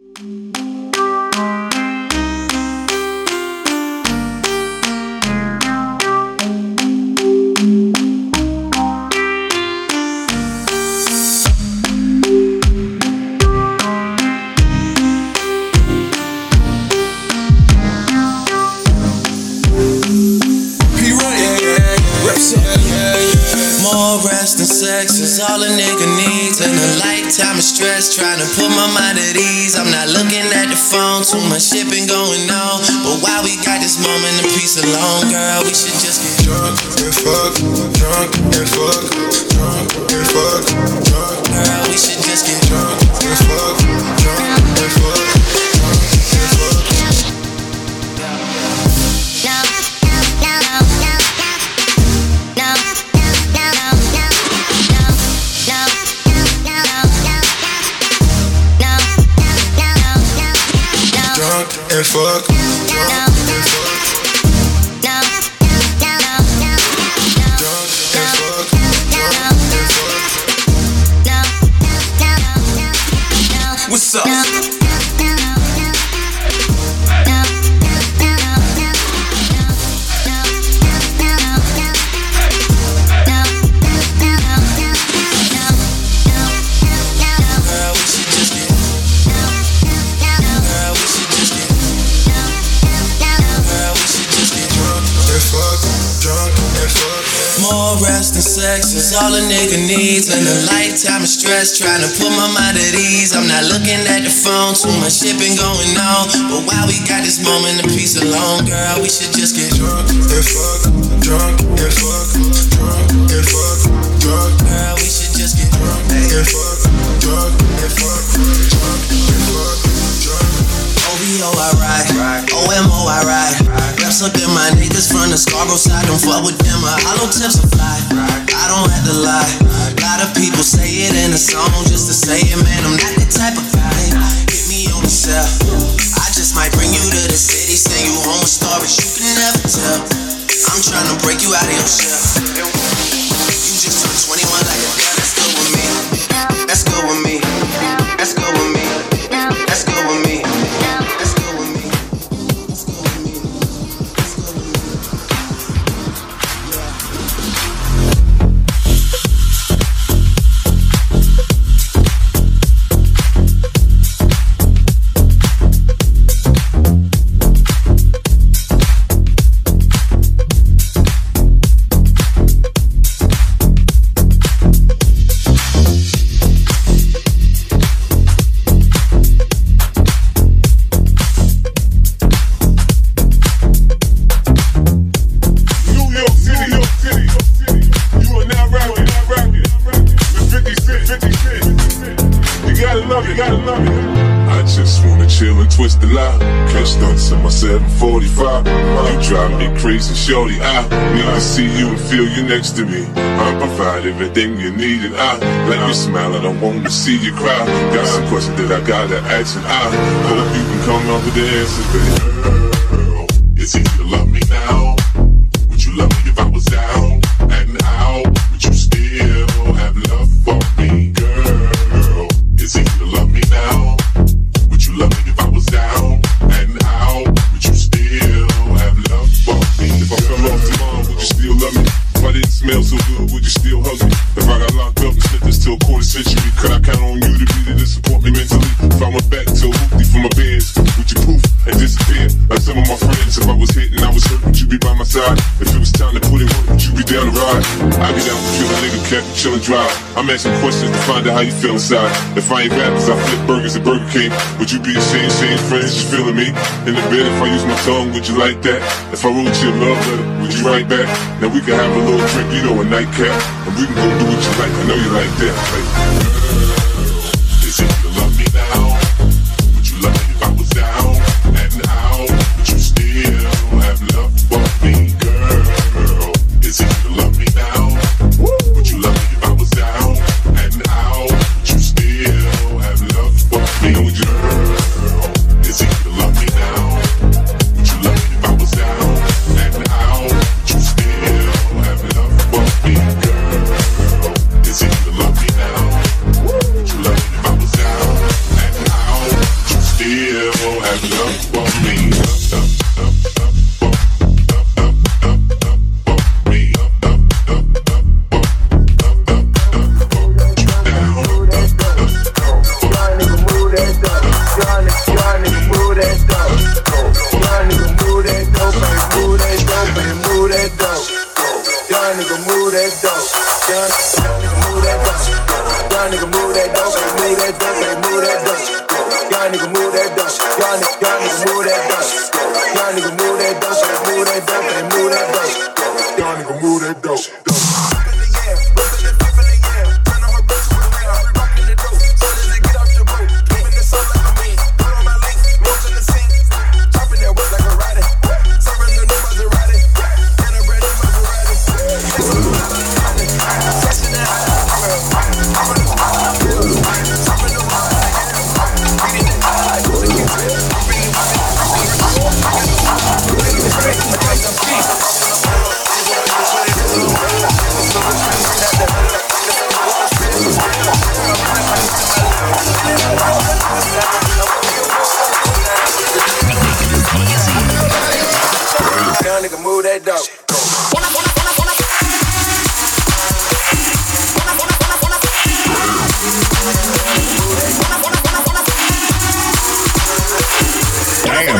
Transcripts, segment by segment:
all stress, trying to put my mind at ease. I'm not looking at the phone, too much shit been going on. But while we got this moment of peace alone, girl, we should just get drunk and fuck, drunk and fuck, drunk and fuck, sex is all a nigga needs. And a lifetime of stress trying to put my mind at ease. I'm not looking at the phone, too much shit been going on. But while we got this moment of peace alone, girl, we should just get drunk and fuck, drunk and fuck, drunk and fuck, drunk. Girl, we should just get drunk and fuck, drunk and fuck, drunk and fuck, drunk. OVO, I ride. OMO, I ride. Reps up in my niggas from the Scarborough side. Don't fuck with them. A hollow tips are fly. I don't have to lie. A lot of people say it in a song just to say it, man. I'm not the type of guy. Hit me on the cell. I just might bring you to the city, send you home with stories you can never tell. I'm trying to break you out of your shell. Crazy, shorty. I need to see you and feel you next to me. I provide everything you need, and I let you smile. I don't want to see you cry. Got some questions that I gotta ask, and I hope you can come up with the answers, baby. I count on you to be there to support me mentally? If I went back to hoopty for my bands, would you poof and disappear? Like some of my friends, if I was hit and I was hurt, would you be by my side? If it was time to put in work, would you be down to ride? I'd be down to feel a nigga kept chillin' drive. I'm asking questions to find out how you feel inside. If I ain't rappers, I flip burgers at Burger King. Would you be ashamed, saying friends just feeling me? In the bed, if I use my tongue, would you like that? If I wrote you a love letter, would you write back? Now we can have a little drink, you know, a nightcap. And we can go do what you like, I know you like that. Like, nigga move that dope.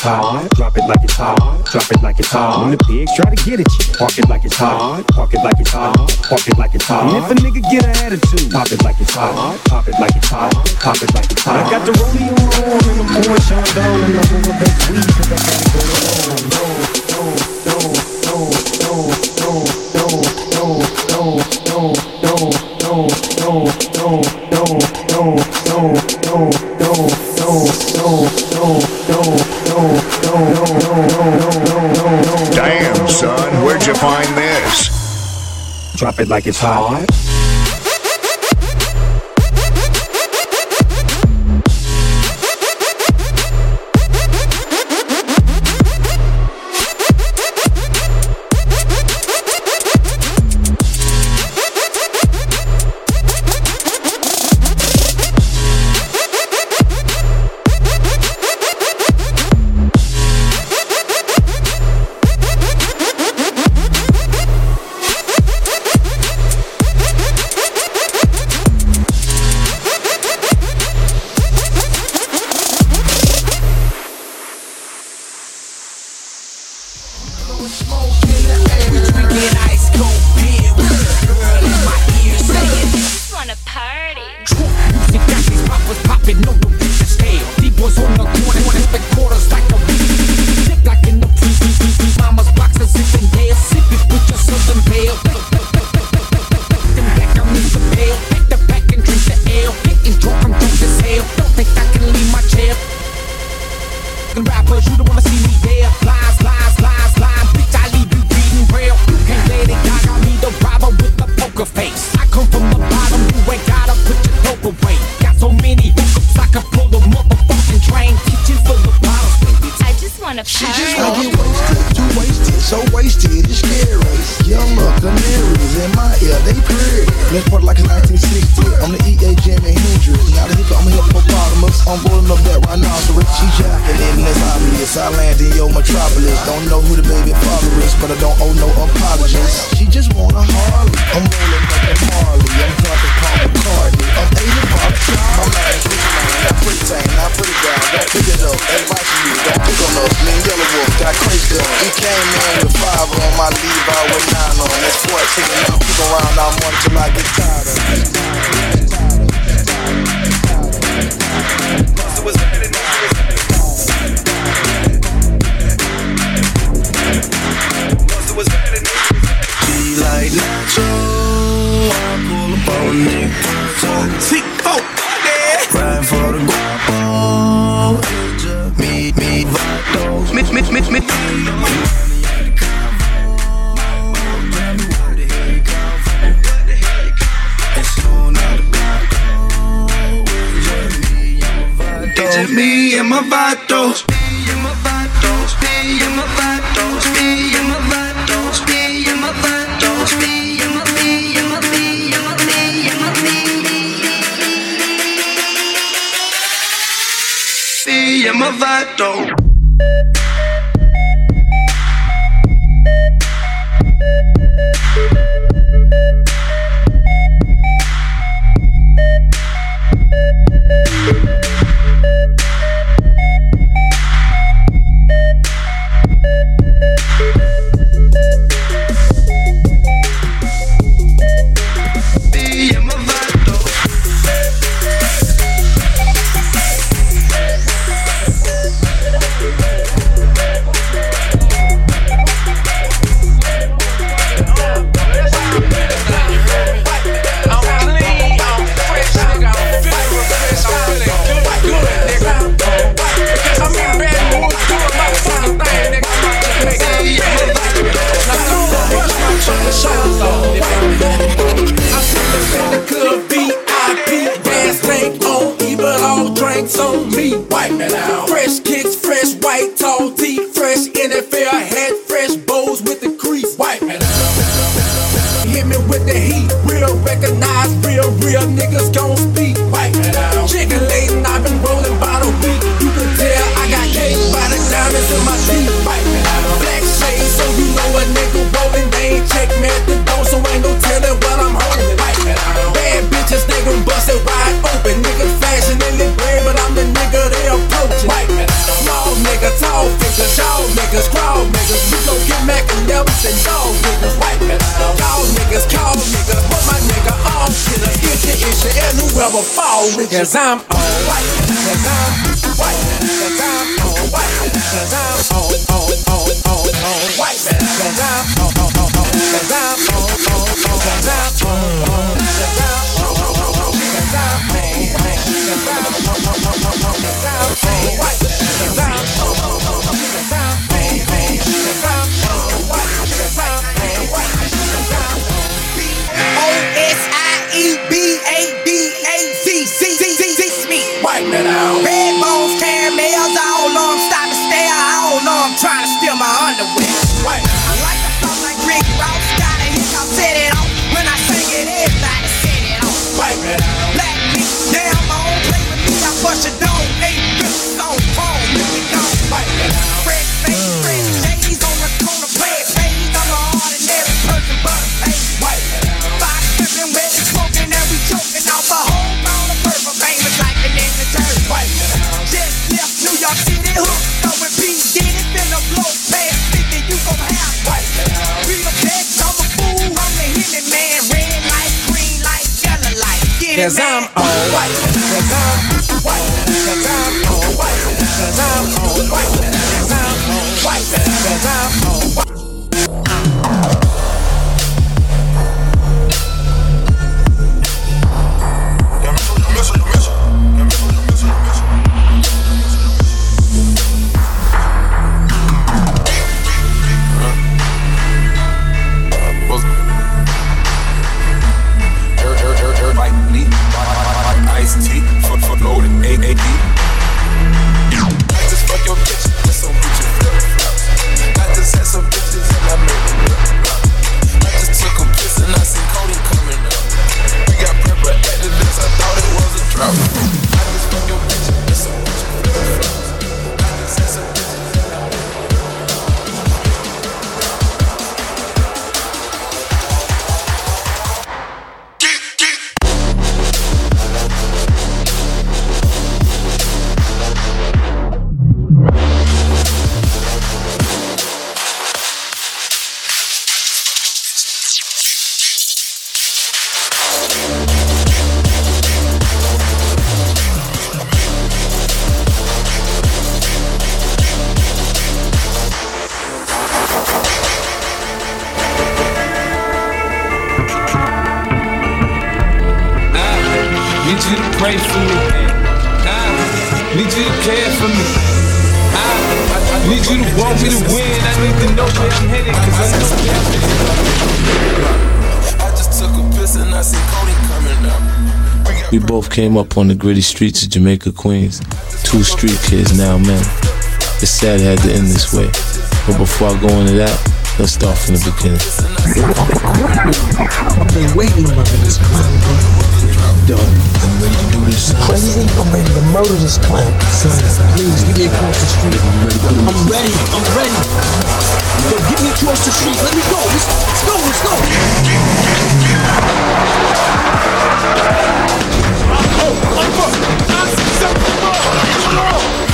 Hot. Drop it like it's hot. Drop it like it's hot. When the pigs try to get at you, park it like it's hot. Park it like it's hot. Park it like it's hot. And if a nigga get an attitude, pop it like it's hot. Pop it like it's hot. Pop it like it's hot. I got the rollie on and I'm pouring down and I'm over that weed cause gotta go no, no, no, no, Drop it like it's hot. She just, she just want me and my vatos. Me and my vatos. Me and my vatos. Me and my vatos. Me and my vatos. Me and my me and my me and my me and my me. Me and my vatos. Cause I'm on. Cause I'm white. Cause I'm on white. Cause I'm on, on, on, on, on white. Cause I'm on, on, on, on. On, on, white man out. Cause I'm We both came up on the gritty streets of Jamaica, Queens. Two street kids now, man. It's sad it had to end this way. But before I go into that, let's start from the beginning. I've been waiting bro. Done. I'm ready to do this. Crazy. I'm ready to murder this clown. Son, please get me across the street. I'm ready. I'm ready. Yo, get me across the street. Let me go. Let's, let's go. Let's go. Oh, I'm fucked. I'm so Blood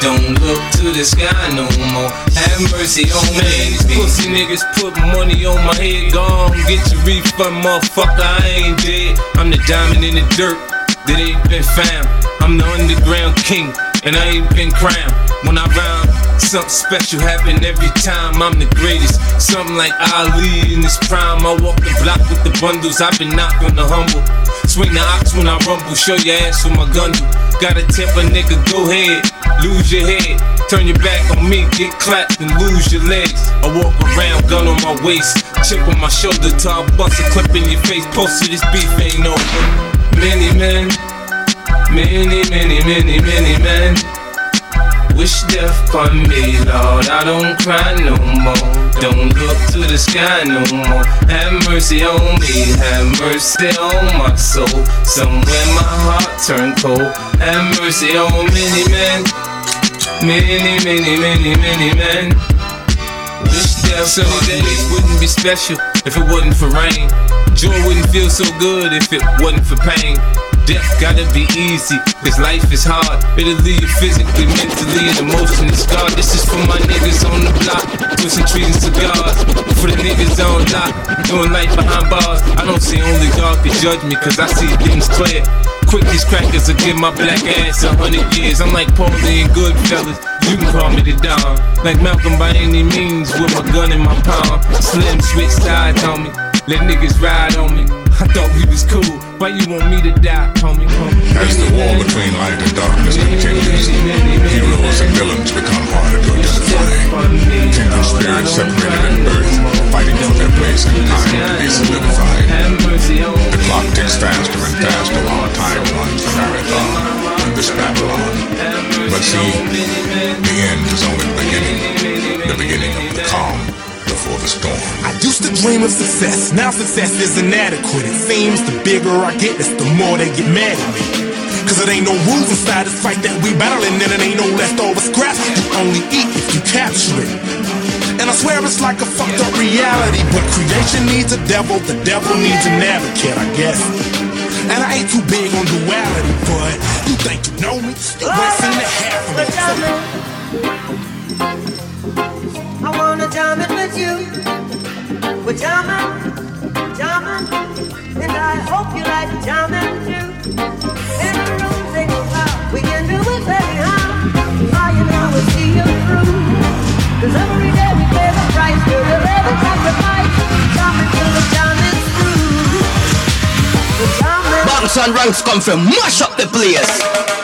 Don't look to the sky no more. Have mercy on me. Pussy niggas put money on my head. Gone, get your refund, motherfucker. I ain't dead. I'm the diamond in the dirt that ain't been found. I'm the underground king, and I ain't been crowned. When I rhyme, something special happen every time. I'm the greatest. Something like Ali in his prime. I walk the block with the bundles. I've been knocked on the humble. Swing the ox when I rumble. Show your ass with my gun do. Got a nigga, go ahead. Lose your head. Turn your back on me, get clapped and lose your legs. I walk around, gun on my waist. Chip on my shoulder, till bust a clip in your face. Post this beef ain't over. Many men, many, many, many, many men. Wish death upon me, Lord. I don't cry no more. Don't look to the sky no more. Have mercy on me, have mercy on my soul. Somewhere my heart turned cold. Have mercy on many men, many, many, many, many men. Wish death sunny days wouldn't be special if it wasn't for rain. Joy wouldn't feel so good if it wasn't for pain. Death gotta be easy, cause life is hard. It'll leave you physically, mentally, and emotionally scarred. This is for my niggas on the block, twisting trees doing life behind bars. I don't see only God can judge me, cause I see things clear. Quick, these crackers will give my black ass a hundred years. I'm like Paulie and Goodfellas. You can call me the Don. Like Malcolm by any means, with my gun in my palm. Slim switch sides on me. Let niggas ride on me. I thought we was cool. Why you want me to die, homie? As the war between light and darkness continues, heroes and villains become harder to identify. Kindred spirits separated at birth, fighting for their place in time to be solidified. The clock ticks faster and faster while time runs the marathon in this Babylon. But see, the end is only the beginning, the beginning of the calm before the storm. I used to dream of success, now success is inadequate. It seems the bigger I get, it's the more they get mad at me. Cause it ain't no rules inside this fight that we battling, and it ain't no leftover scraps. You only eat if you capture it. And I swear it's like a fucked up reality, but creation needs a devil, the devil needs an advocate, I guess. And I ain't too big on duality, but you think you know me? You ain't seen the half of me. I it with you. We're jamming, jamming, and I hope you like jamming too. In the room, say no how we can do it anyhow. How you know we'll see you through. Cause every day we pay the price, we'll never sacrifice. Jamming till the is through. Jamming. And ranks come from mash up the place.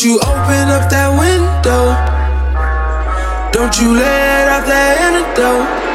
Don't you open up that window? Don't you let out that antidote?